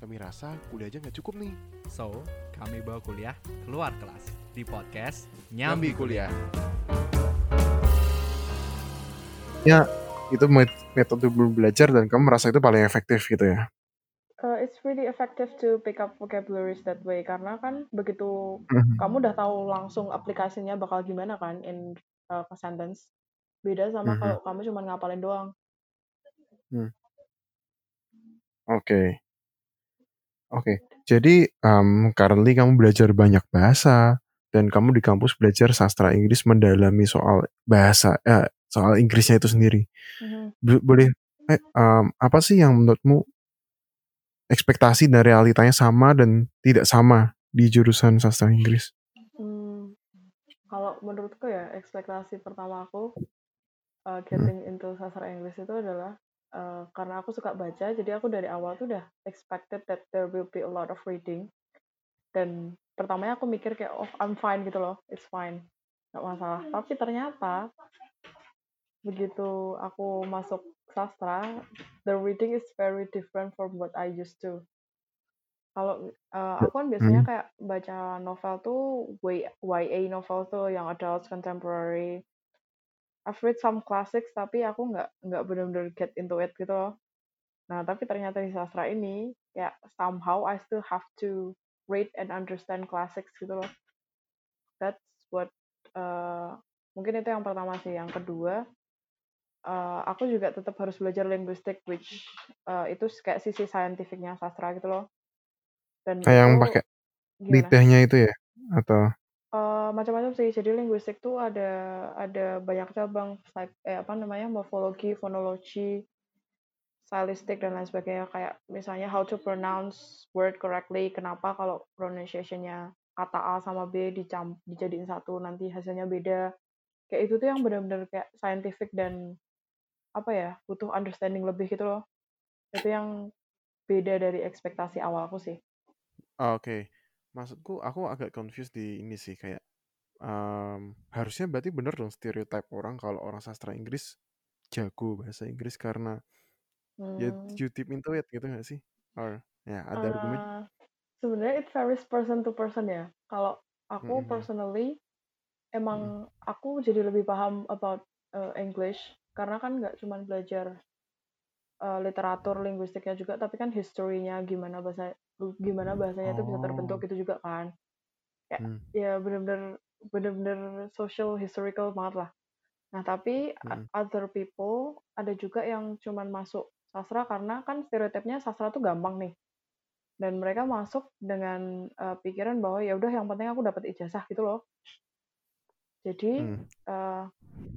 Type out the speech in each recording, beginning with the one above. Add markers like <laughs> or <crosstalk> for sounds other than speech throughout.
Kami rasa kuliah aja nggak cukup nih. So, kami bawa kuliah keluar kelas di podcast Nyambi Nyambi kuliah. Ya, itu met- metode belajar dan kamu merasa itu paling efektif gitu ya. Uh, it's really effective to pick up vocabularies that way karena kan begitu Mhm. kamu udah tahu langsung aplikasinya bakal gimana kan in uh, a sentence. Beda sama Mhm. kalau kamu cuma ngapalin doang. Oke. Oke. Jadi em, currently kamu belajar banyak bahasa dan kamu di kampus belajar sastra Inggris mendalami soal bahasa eh, soal Inggrisnya itu sendiri. Mhm. Bo- Boleh eh, em, apa sih yang menurutmu ekspektasi dan realitanya sama dan tidak sama di jurusan sastra Inggris? Hmm, kalau menurutku ya ekspektasi pertama aku uh, getting into sastra Inggris itu adalah uh, karena aku suka baca, jadi aku dari awal tuh udah expected that there will be a lot of reading. Dan pertamanya aku mikir kayak oh I'm fine gitu loh, it's fine, nggak masalah. Tapi ternyata begitu aku masuk sastra, the reading is very different from what I used to. Kalau uh, aku kan biasanya Hmm. kayak baca novel tuh YA novel tuh yang adult contemporary. I've read some classics tapi aku nggak nggak benar-benar get into it gitu loh. Nah tapi ternyata di sastra ini kayak somehow I still have to read and understand classics gitu loh. That's what uh, mungkin itu yang pertama sih. Yang kedua uh, aku juga tetap harus belajar linguistic which uh, itu kayak sisi saintifiknya sastra gitu loh. Dan Kayak yang pakai lidahnya itu ya atau Eh, macam-macam sih. Jadi linguistik tuh ada ada banyak cabang, eh, apa namanya, morfologi, fonologi, stylistic dan lain sebagainya. Kayak misalnya how to pronounce word correctly. Kenapa kalau pronunciation-nya kata A sama B dicam dijadiin satu nanti hasilnya beda. Kayak itu tuh yang benar-benar kayak scientific dan apa ya butuh understanding lebih gitu loh. Itu yang beda dari ekspektasi awalku sih. Ah, Oke, maksudku aku agak confused di ini sih kayak em, harusnya berarti bener dong stereotype orang kalau orang sastra Inggris jago bahasa Inggris karena ya Hmm. you deep into it gitu gak sih? Or ya ada argumen? Uh, sebenarnya it varies person to person ya. Kalau aku Mhm. personally emang aku jadi lebih paham about uh, English karena kan nggak cuma belajar uh, literatur linguistiknya juga, tapi kan historinya gimana bahasa gimana bahasanya itu bisa terbentuk Oh. gitu juga kan. Kayak Hmm. ya bener-bener bener-bener social historical banget lah. Nah tapi Hmm. other people ada juga yang cuman masuk sastra karena kan stereotipnya sastra tuh gampang nih dan mereka masuk dengan uh, pikiran bahwa ya udah yang penting aku dapat ijazah gitu loh jadi Hmm. uh,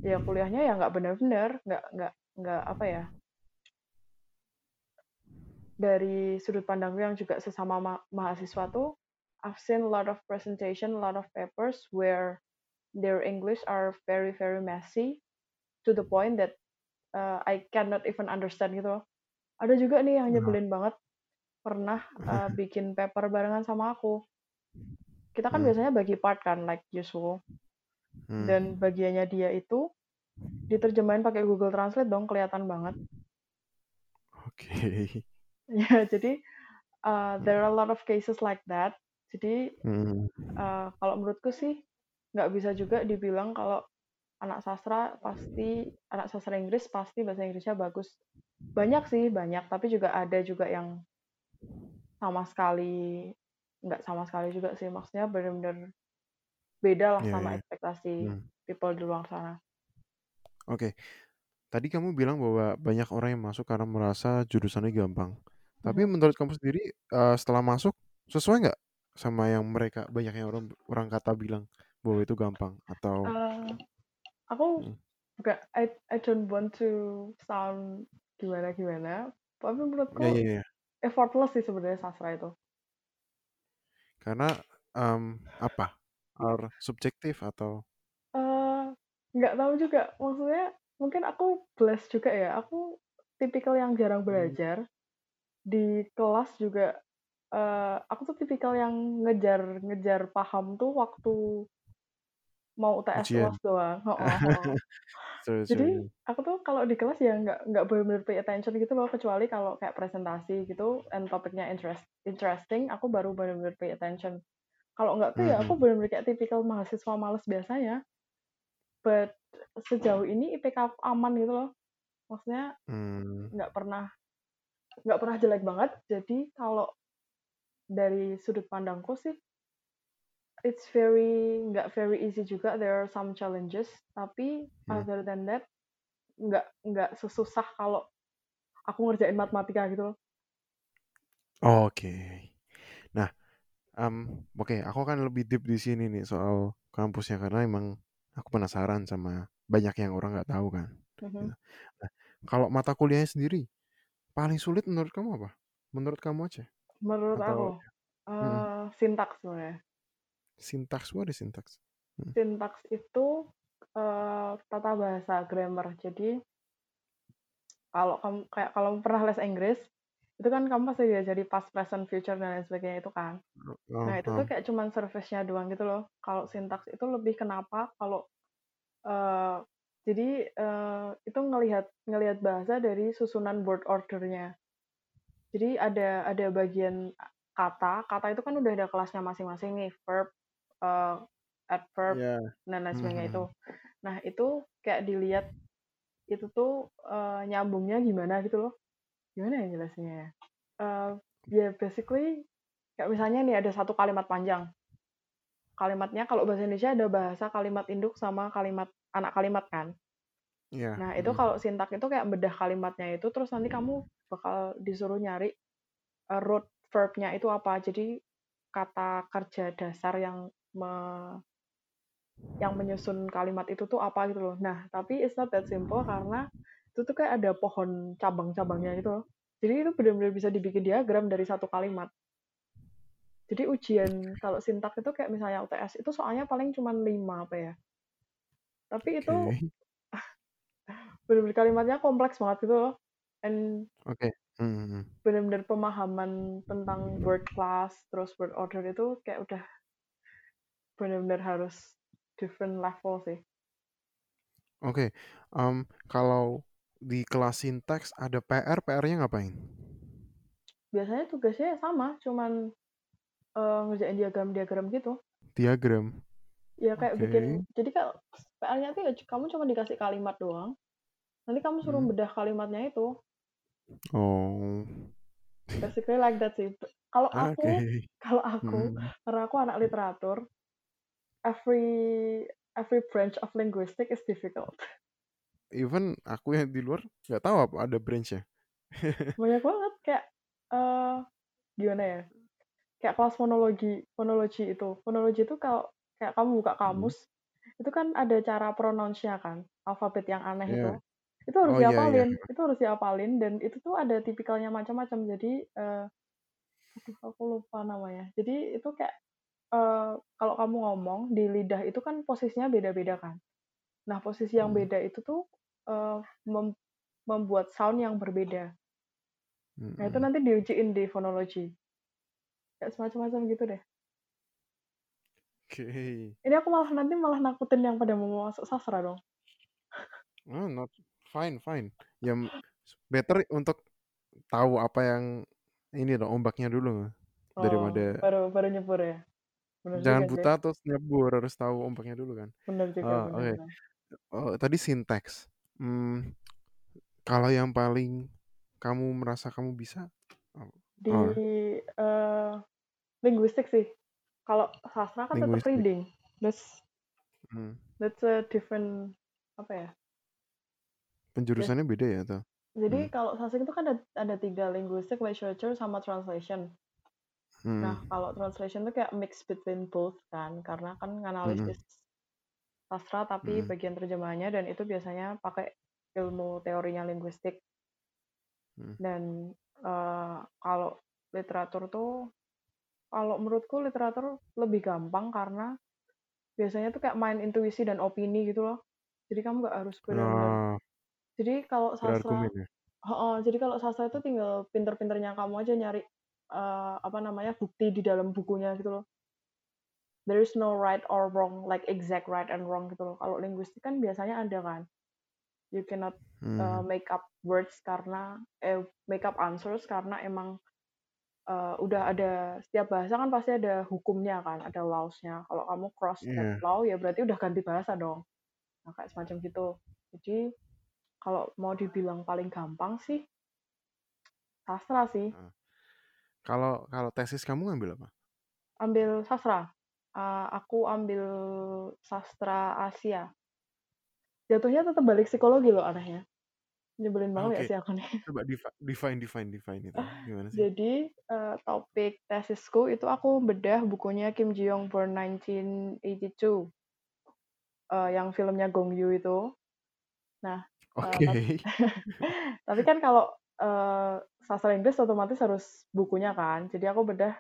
ya kuliahnya ya nggak benar-benar nggak nggak nggak apa ya dari sudut pandangku yang juga sesama ma- mahasiswa tuh I've seen a lot of presentation a lot of papers where their English are very very messy to the point that uh, I cannot even understand gitu. Loh ada juga nih yang nyebelin banget. Pernah uh, <laughs> bikin paper barengan sama aku. Kita kan Hmm. biasanya bagi part kan like usual Hmm. dan bagiannya dia itu diterjemahin pakai Google Translate dong kelihatan banget. Oke. <laughs> ya jadi uh, there are a lot of cases like that jadi Hmm. uh, kalau menurutku sih nggak bisa juga dibilang kalau anak sastra pasti anak sastra Inggris pasti bahasa Inggrisnya bagus banyak sih banyak tapi juga ada juga yang sama sekali nggak sama sekali juga sih maksudnya benar-benar beda lah Iya, sama iya. ekspektasi Hmm. people di luar sana Oke. Tadi kamu bilang bahwa banyak orang yang masuk karena merasa jurusannya gampang. Tapi Mhm. menurut kamu sendiri eh, setelah masuk sesuai nggak sama yang mereka banyak yang orang orang kata bilang bahwa itu gampang atau Eh, aku Hmm. bukan I I don't want to sound gimana gimana tapi menurutku ya ya ya effortless sih sebenarnya sastra itu karena em, apa? Or subjektif atau eh nggak tahu juga maksudnya mungkin aku blessed juga ya aku tipikal yang jarang Hmm. belajar di kelas juga eh aku tuh tipikal yang ngejar ngejar paham tuh waktu mau UTS. UAS doang <laughs> Heeh, heeh. True, Jadi true. aku tuh kalau di kelas ya nggak nggak benar-benar pay attention gitu loh kecuali kalau kayak presentasi gitu and topiknya interest interesting aku baru benar-benar pay attention. Kalau nggak tuh ya aku Mhm. benar-benar kayak tipikal mahasiswa males biasanya. But sejauh ini IPK aku aman gitu loh. Maksudnya Mmm. nggak pernah nggak pernah jelek banget. Jadi kalau dari sudut pandangku sih it's very nggak very easy juga. There are some challenges. Tapi Hmm. other than that nggak nggak sesusah kalau aku ngerjain matematika gitu loh. Oke. Nah, mmm, oke aku akan lebih deep di sini nih soal kampusnya karena emang aku penasaran sama banyak yang orang nggak tahu kan, gitu. Nah, kalau mata kuliahnya sendiri, paling sulit menurut kamu apa? Menurut kamu aja? Menurut aku, Atau mhm. eee, sintaks sebenarnya. Sintaks, what is sintaks? Mhm. Sintaks itu, eee, tata bahasa, grammar. Jadi kalau kamu kayak kalau pernah les Inggris, itu kan kamu pasti diajari past, present, future, dan lain sebagainya itu kan. Heeh Nah, itu tuh heeh. kayak cuman surface-nya doang gitu loh. Kalau sintaks itu lebih kenapa kalau, eee, jadi, eee, itu ngelihat ngelihat bahasa dari susunan word order-nya. Jadi ada ada bagian kata, kata itu kan udah ada kelasnya masing-masing nih, verb, eee, adverb, Iya. dan lain Mhm sebagainya itu. mhm. Nah, itu kayak dilihat itu tuh, eee, nyambungnya gimana gitu loh. Gimana ya jelasinnya ya? Eee, ya basically kayak misalnya nih ada satu kalimat panjang. Kalimatnya kalau bahasa Indonesia ada bahasa kalimat induk sama kalimat anak kalimat kan. Iya, Nah, itu mhm. kalau sintak itu kayak bedah kalimatnya itu, terus nanti kamu bakal disuruh nyari, eee, root verb-nya itu apa. Jadi kata kerja dasar yang me yang menyusun kalimat itu tuh apa gitu loh. Nah, tapi it's not that simple karena itu tuh kayak ada pohon cabang-cabangnya gitu loh. Jadi itu benar-benar bisa dibikin diagram dari satu kalimat. Jadi ujian kalau sintak itu kayak misalnya UTS itu soalnya paling cuman 5 apa ya. Tapi itu. Benar-benar kalimatnya kompleks banget gitu loh. And Oke, mhm mhm. benar-benar pemahaman tentang word class, terus word order itu kayak udah benar-benar harus different level sih. Oke, mmm, kalau di kelas sintaks ada PR, PR-nya ngapain? Biasanya tugasnya sama, cuman, eee, ngerjain diagram-diagram gitu. Diagram? Ya kayak bikin Oke. jadi kayak PR-nya tuh ya kamu cuma dikasih kalimat doang, nanti kamu suruh Mmm. bedah kalimatnya itu. Oh. Basically like that sih. Kalau aku Oke. kalau aku, Mhm. karena aku anak literatur, every every branch of linguistic is difficult. Even aku yang di luar nggak tahu apa ada branch-nya. <laughs> Banyak banget kayak, eee, gimana ya, kayak kelas fonologi fonologi itu. Fonologi itu kalau kayak kamu buka Mhm. kamus, itu kan ada cara pronounce-nya kan, alfabet yang aneh Iya. itu. Itu harus Oh, iya iya, heeh. itu harus dihafalin dan itu tuh ada tipikalnya macam-macam. Jadi, eee, aduh aku lupa namanya. Jadi itu kayak, eee, kalau kamu ngomong di lidah itu kan posisinya beda-beda kan. Nah, posisi yang Mhm. beda itu tuh, eee, mem membuat sound yang berbeda. Nah, itu Mhm. nanti diujiin di fonologi. Kayak semacam-macam gitu deh. Oke. Ini aku malah nanti malah nakutin yang pada mau masuk sastra dong. Oh, not fine fine. Ya, better untuk tahu apa yang ini loh, ombaknya dulu, Oh, daripada baru baru nyebur ya? Bener jangan juga sih. buta terus nyebur, harus tahu ombaknya dulu kan. Bener juga, Oh, oke. bener. Oh, tadi sintaks. Mmm, kalau yang paling kamu merasa kamu bisa, oh Di, or eee, linguistik sih. Kalau sastra kan tetap linguistik? reading. That's Mmm. that's a different apa ya? Penjurusannya beda ya atau? Jadi Mmm. kalau sastra itu kan ada ada 3, linguistic, literature, sama translation. Nah, Mhm. kalau translation tuh kayak mix between both kan, karena kan Mhm. nganalisis sastra tapi Mhm. bagian terjemahannya dan itu biasanya pakai ilmu teorinya linguistik. Mhm. Dan, eee, kalau literatur tuh kalau menurutku literatur lebih gampang karena biasanya tuh kayak main intuisi dan opini gitu loh. Jadi kamu nggak harus bener-bener Oh. Jadi kalau sastra ya? heeh, jadi kalau sastra itu tinggal pinter-pinternya kamu aja nyari, eee, apa namanya, bukti di dalam bukunya gitu loh. There is no right or wrong, like exact right and wrong gitu loh. Kalau linguistik kan biasanya ada kan. you cannot Hmm. uh, make up words karena eh make up answers karena emang uh, udah ada setiap bahasa kan pasti ada hukumnya kan ada laws-nya kalau kamu cross Iya. that law ya berarti udah ganti bahasa dong nah kayak semacam gitu jadi kalau mau dibilang paling gampang sih sastra sih Kalau kalau tesis kamu ngambil apa? ambil sastra Uh, aku ambil sastra Asia jatuhnya tetap balik psikologi loh anehnya nyebelin banget ya Oke. sih aku nih <laughs> Coba defi- define define define itu gimana sih? Jadi eh, topik tesisku itu aku bedah bukunya Kim Ji Young Born 1982 Eh, yang filmnya Gong Yoo itu. Nah, Oke. <laughs> tapi kan kalau eh, sastra Inggris otomatis harus bukunya kan. Jadi aku bedah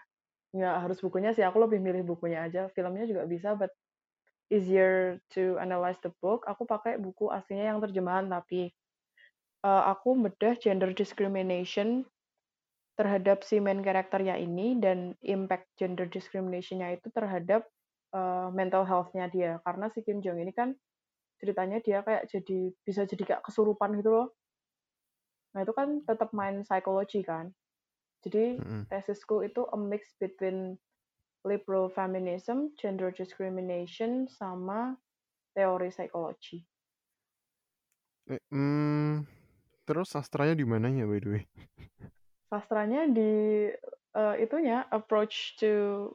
nggak harus bukunya sih. Aku lebih milih bukunya aja. Filmnya juga bisa, but easier to analyze the book. Aku pakai buku aslinya yang terjemahan tapi eh, aku bedah gender discrimination terhadap si main karakternya ini dan impact gender discrimination-nya itu terhadap uh, mental health-nya dia karena si Kim Jong ini kan ceritanya dia kayak jadi bisa jadi kayak kesurupan gitu loh nah itu kan tetap main psikologi kan jadi Mm-mm. tesisku itu a mix between liberal feminism, gender discrimination, sama teori psikologi. Eh, hmm, terus sastranya di mananya by the way? <laughs> sastranya di eh, itunya approach to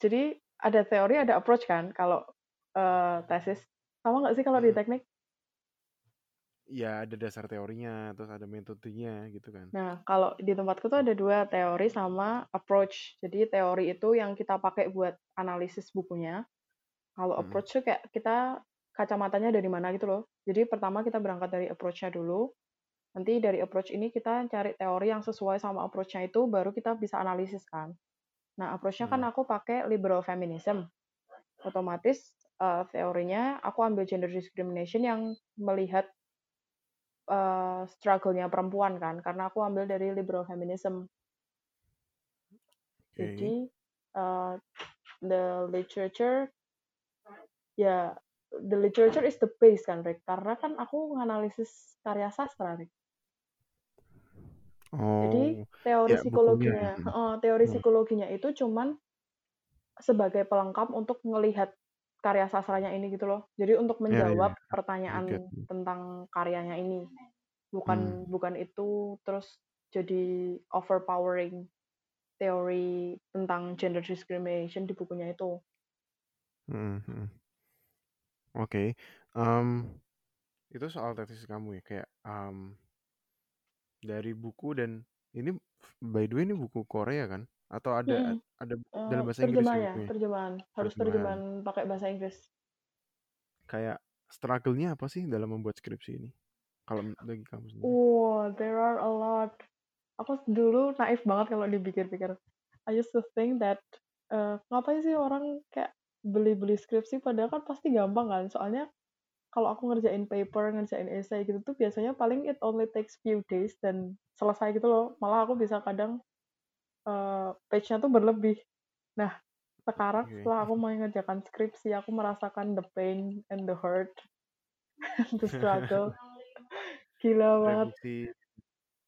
jadi ada teori ada approach kan kalau eh, tesis sama nggak sih kalau di Hmm. teknik Ya ada dasar teorinya, terus ada metodenya gitu kan. nah kalau di tempatku tuh ada dua teori sama approach jadi teori itu yang kita pakai buat analisis bukunya kalau Hmm. approach tuh kayak kita kacamatanya dari mana gitu loh jadi pertama kita berangkat dari approach-nya dulu nanti dari approach ini kita cari teori yang sesuai sama approach-nya itu baru kita bisa analisis kan Nah, approach-nya kan Hmm. aku pakai liberal feminism. Otomatis eh, teorinya aku ambil gender discrimination yang melihat eh, struggle-nya perempuan kan, karena aku ambil dari liberal feminism. Oke. Jadi eh, the literature ya the literature is the base kan, Rick. Karena kan aku menganalisis karya sastra, Rick. Jadi Oh, teori ya psikologinya, eh, teori Hmm. psikologinya itu cuman sebagai pelengkap untuk melihat karya sastranya ini gitu loh. Jadi untuk Ya, ya, menjawab I pertanyaan get. tentang karyanya ini. Hmm. Bukan bukan itu terus jadi overpowering teori tentang gender discrimination di bukunya itu. Hmm, hmm. Oke. Em, itu soal tesis kamu ya kayak em, dari buku dan ini by the way ini buku Korea kan? Atau ada Mm-mm. ada Eh, dalam bahasa Inggris ya terjemahan ya, terjemahan. Harus Terjemahan. pakai bahasa Inggris. Kayak struggle-nya apa sih dalam membuat skripsi ini? Kalau bagi kamu sendiri? Wow, there are a lot. Aku dulu naif banget kalau dipikir-pikir. I used to think that eh, ngapain sih orang kayak beli-beli skripsi padahal kan pasti gampang kan. Soalnya kalau aku ngerjain paper, ngerjain essay gitu tuh biasanya paling it only takes few days dan selesai gitu loh. Malah aku bisa kadang page-nya tuh berlebih. Nah, sekarang Oke. setelah aku mau ngerjakan skripsi, aku merasakan the pain and the hurt, <laughs> the struggle. Gila banget.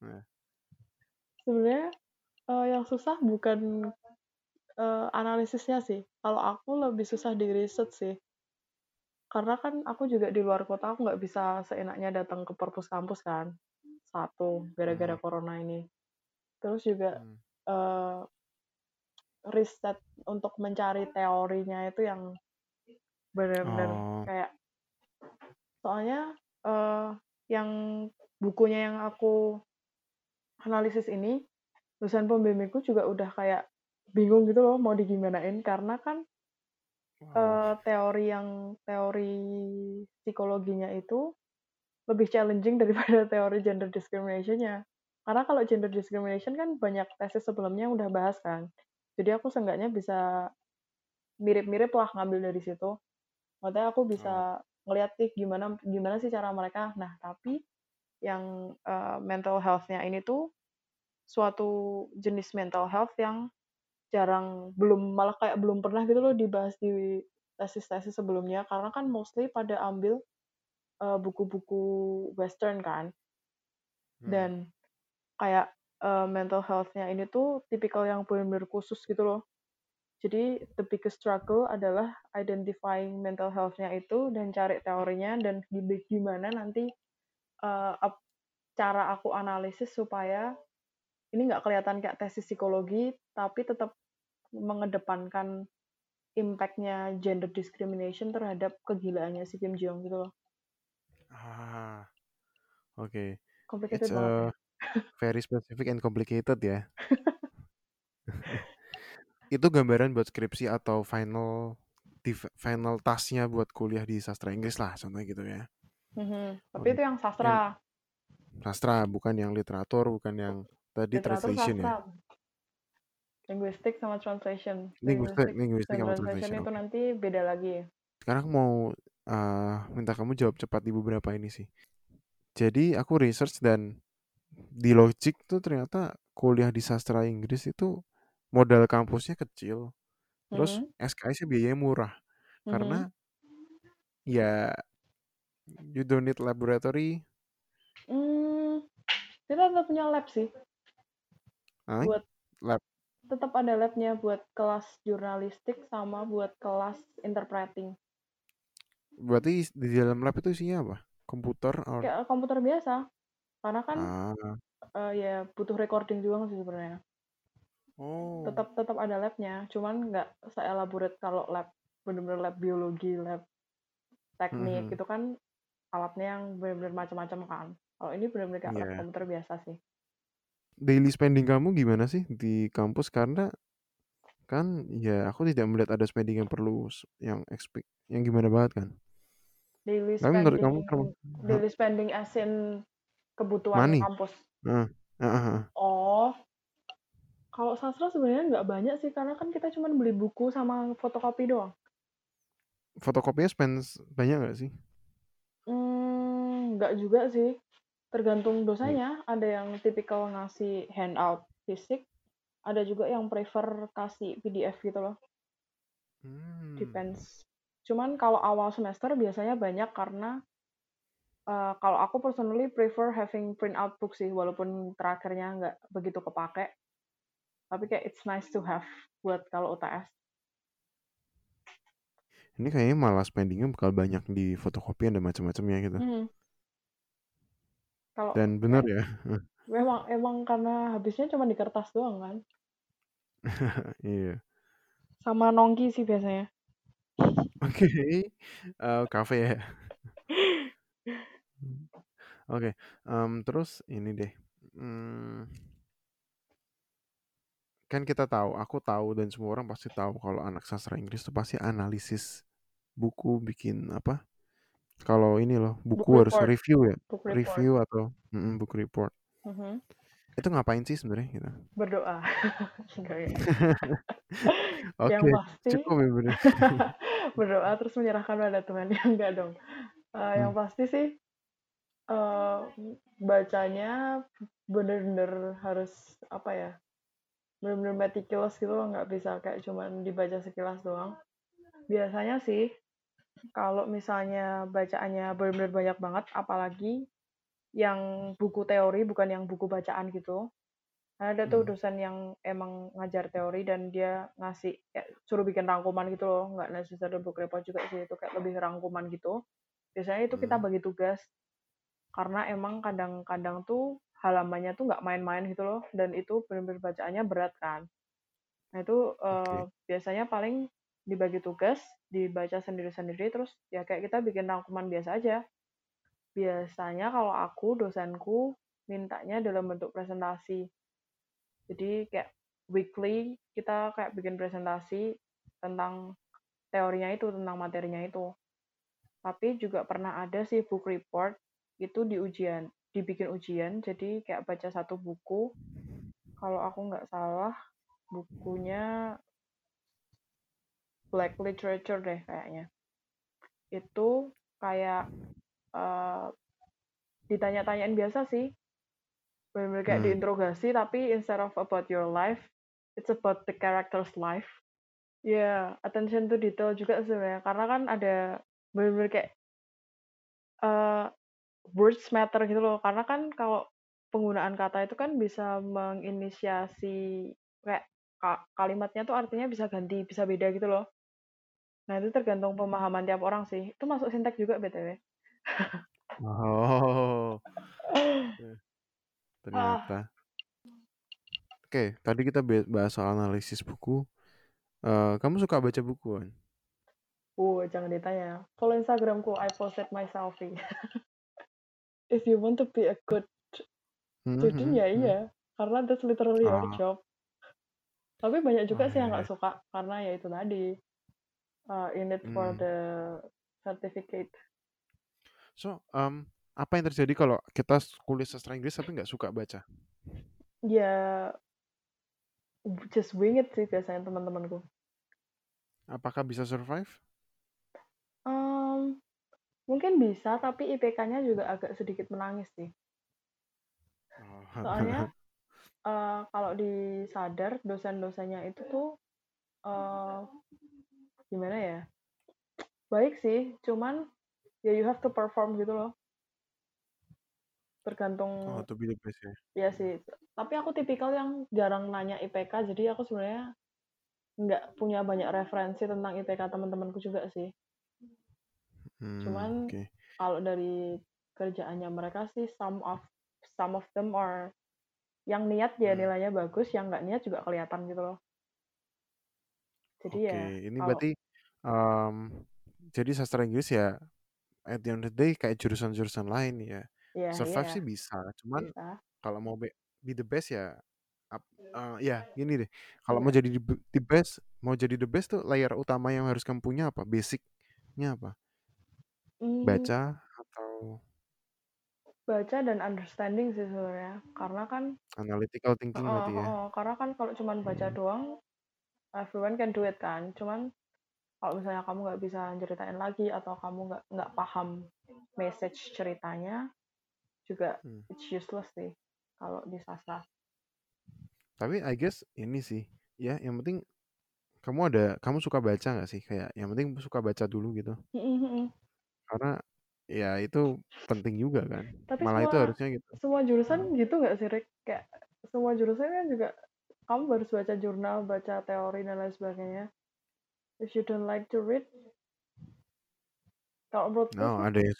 Nah, sebenarnya eh, yang susah bukan eh, analisisnya sih. Kalau aku lebih susah di research sih. Karena kan aku juga di luar kota, aku nggak bisa seenaknya datang ke perpus kampus kan. Satu, gara-gara Hmm. corona ini. Terus juga hmm. Eh, riset untuk mencari teorinya itu yang benar-benar Oh, kayak soalnya eh, yang bukunya yang aku analisis ini dosen pembimbingku juga udah kayak bingung gitu loh mau digimanain karena kan wow. eh, teori yang teori psikologinya itu lebih challenging <laughs> daripada teori gender discrimination-nya. Karena kalau gender discrimination kan banyak tesis sebelumnya yang udah bahas kan. Jadi aku seenggaknya bisa mirip-mirip lah ngambil dari situ. Makanya aku Oh, bisa ngeliat nih gimana gimana sih cara mereka. Nah, tapi yang eh, mental health-nya ini tuh suatu jenis mental health yang jarang belum malah kayak belum pernah gitu loh dibahas di tesis-tesis sebelumnya karena kan mostly pada ambil eh, buku-buku western kan Hmm. dan kayak eh, mental health-nya ini tuh tipikal yang benar-benar khusus gitu loh jadi the biggest struggle adalah identifying mental health-nya itu dan cari teorinya dan gi- gimana nanti ap- cara aku analisis supaya ini nggak kelihatan kayak tesis psikologi tapi tetap mengedepankan impact-nya gender discrimination terhadap kegilaannya si Kim Jong gitu loh. Ah, oke. Complicated It's banget. ya. a very specific and complicated ya. <laughs> Itu gambaran buat skripsi atau final di final tasknya buat kuliah di sastra Inggris lah, contohnya gitu ya. Mhm. Tapi itu yang sastra, Sastra, bukan yang literatur, bukan yang tadi literatur translation ya. sastra. Linguistik sama translation. Linguistik, Linguistik sama translation translation. itu nanti beda lagi. Sekarang mau eh, minta kamu jawab cepat di beberapa ini sih. Jadi aku research dan di Logic tuh ternyata kuliah di sastra Inggris itu modal kampusnya kecil. Terus Mhm. SKS-nya biayanya murah. Mhm. Karena ya you don't need laboratory. Hmm, kita tetap punya lab sih. Ay, Buat lab. tetap ada labnya buat kelas jurnalistik sama buat kelas interpreting. Berarti di dalam lab itu isinya apa? Komputer or Kayak komputer biasa. Karena kan ah eh, ya butuh recording juga sih sebenarnya. oh Tetap tetap ada labnya, cuman nggak se-elaborate kalau lab bener-bener lab biologi, lab teknik Mhm. itu kan alatnya yang bener-bener macam-macam kan. Kalau ini bener-bener kayak lab Iya. komputer biasa sih. daily spending kamu gimana sih di kampus karena kan ya aku tidak melihat ada spending yang perlu s- yang expect yang gimana banget kan Daily tapi menurut spending, kamu term- daily spending as in kebutuhan Money. kampus. ah, ah, ah. Oh, kalau sastra sebenarnya nggak banyak sih karena kan kita cuma beli buku sama fotokopi doang. fotokopinya spend banyak nggak sih Hmm, nggak juga sih. Tergantung dosanya. Ada yang tipikal ngasih handout fisik, ada juga yang prefer kasih PDF gitu loh. Hmm. Depends. Cuman kalau awal semester biasanya banyak karena eh, kalau aku personally prefer having print out book sih, walaupun terakhirnya nggak begitu kepake. Tapi kayak it's nice to have buat kalau UTS. ini kayaknya malah spendingnya bakal banyak di fotokopi dan macam-macamnya gitu Hmm. Kalau dan benar ya <laughs> memang emang karena habisnya cuma di kertas doang kan. <laughs> iya Sama nongki sih biasanya. <laughs> oke Eh, kafe ya oke em, terus ini deh Hmm, kan kita tahu aku tahu dan semua orang pasti tahu kalau anak sastra Inggris itu pasti analisis buku bikin apa kalau ini loh buku Book harus report. review ya Book report. review atau mm, book report Mhm. itu ngapain sih sebenarnya gitu Berdoa. <laughs> Enggak ya. <laughs> oke Yang pasti cukup ya bener <laughs> berdoa terus menyerahkan pada Tuhan ya enggak dong. Eh, Yang Hmm. pasti sih eh, bacanya bener-bener harus apa ya? Bener-bener meticulous gitu loh, nggak bisa kayak cuman dibaca sekilas doang. Biasanya sih kalau misalnya bacaannya bener-bener banyak banget, apalagi yang buku teori bukan yang buku bacaan gitu. Karena ada tuh Hmm. dosen yang emang ngajar teori dan dia ngasih kayak suruh bikin rangkuman gitu loh, nggak necessarily book report juga sih itu kayak lebih rangkuman gitu. Biasanya itu kita Hmm. bagi tugas karena emang kadang-kadang tuh halamannya tuh nggak main-main gitu loh dan itu bener-bener bacaannya berat kan. Nah itu eh, biasanya paling dibagi tugas, dibaca sendiri-sendiri terus ya kayak kita bikin rangkuman biasa aja. Biasanya kalau aku dosenku mintanya dalam bentuk presentasi. Jadi kayak weekly kita kayak bikin presentasi tentang teorinya itu, tentang materinya itu. Tapi juga pernah ada sih book report itu di ujian, dibikin ujian. Jadi kayak baca satu buku. Kalau aku nggak salah bukunya Black Literature deh kayaknya. Itu kayak eh, ditanya-tanyain biasa sih. Benar-benar kayak Hmm. diinterogasi tapi instead of about your life, it's about the character's life. Ya, attention to detail juga sebenarnya. Karena kan ada benar-benar kayak eh words matter gitu loh. Karena kan kalau penggunaan kata itu kan bisa menginisiasi kayak ka- kalimatnya tuh artinya bisa ganti, bisa beda gitu loh. Nah, itu tergantung pemahaman tiap orang sih. Itu masuk sintek juga BTW. Oh, <laughs> ternyata. Oke, tadi kita bahas soal analisis buku. Eh, kamu suka baca buku kan? Uh, jangan ditanya. Follow Instagramku, I posted my selfie. <laughs> If you want to be a good student, Mhm, ya iya. Karena that's literally your Ah. job. Tapi banyak juga Oh, sih yang iya, nggak iya. suka karena ya itu tadi uh, in it for Hmm. the certificate. So, um, apa yang terjadi kalau kita kuliah sastra Inggris tapi nggak suka baca? Ya just wing it sih biasanya teman-temanku. Apakah bisa survive? Um, mungkin bisa, tapi IPK-nya juga agak sedikit menangis sih. Oh. <laughs> Soalnya uh, kalau di sadar dosen-dosennya itu tuh uh, gimana ya? Baik sih, cuman ya you have to perform gitu loh. Tergantung Oh, to be the best ya. ya sih. Tapi aku tipikal yang jarang nanya IPK, jadi aku sebenarnya nggak punya banyak referensi tentang IPK teman-temanku juga sih. Hmm, Cuman oke. kalau dari kerjaannya mereka sih some of some of them are yang niat ya Hmm. nilainya bagus, yang nggak niat juga kelihatan gitu loh. Jadi Oke, ya ini kalau berarti um, jadi sastra Inggris ya at the end of the day kayak jurusan-jurusan lain ya. ya Survive ya sih bisa, cuman bisa. kalau mau be, be the best ya eh, ya gini deh. Kalau Iya. mau jadi the, the best, mau jadi the best tuh layer utama yang harus kamu punya apa? Basicnya apa? Hmm, Baca atau baca dan understanding sih sebenarnya. Karena kan analytical thinking Heeh, berarti ya. heeh. karena kan kalau cuman baca doang everyone can do it kan. Cuman kalau misalnya kamu nggak bisa ceritain lagi atau kamu nggak nggak paham message ceritanya juga Hmm. it's useless sih kalau di sastra. Tapi I guess ini sih ya yang penting kamu ada kamu suka baca nggak sih kayak yang penting suka baca dulu gitu Mm-mm, mm-mm. Karena ya itu penting juga kan Tapi malah itu semua harusnya gitu semua jurusan gitu nggak sih Rick? Kayak semua jurusan kan juga kamu harus baca jurnal, baca teori dan lain sebagainya. If you don't like to read, kalau menurutku no ada yang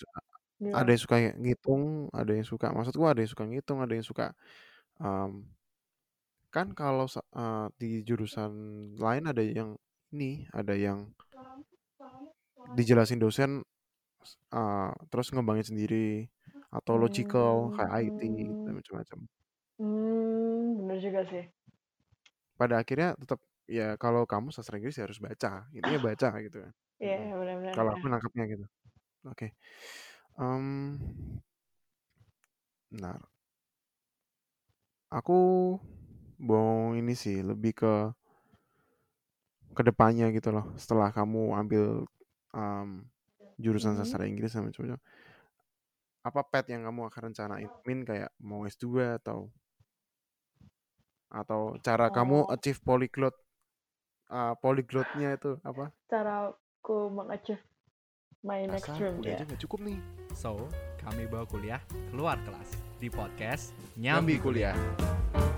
gimana? ada yang suka ngitung ada yang suka maksudku ada yang suka ngitung ada yang suka um, kan kalau uh, di jurusan lain ada yang ini ada yang dijelasin dosen uh, terus ngembangin sendiri atau logical kayak IT gitu Hmm, macam-macam hmm, bener juga sih. pada akhirnya tetap ya kalau kamu sastra Inggris ya harus baca intinya <laughs> baca gitu kan Iya, Mm-mm. benar-benar. kalau aku nangkapnya gitu oke Em, benar aku mau ini sih lebih ke ke depannya gitu loh setelah kamu ambil em, jurusan Mhm. sastra Inggris sama macam apa pet yang kamu akan rencanain min kayak mau S2 atau atau cara kamu Oh, achieve polyglot uh, polyglotnya itu apa caraku mengachieve my next Masa dream ya. nggak cukup nih So, kami bawa kuliah keluar kelas di podcast Nyambi Nyambi Kuliah. kuliah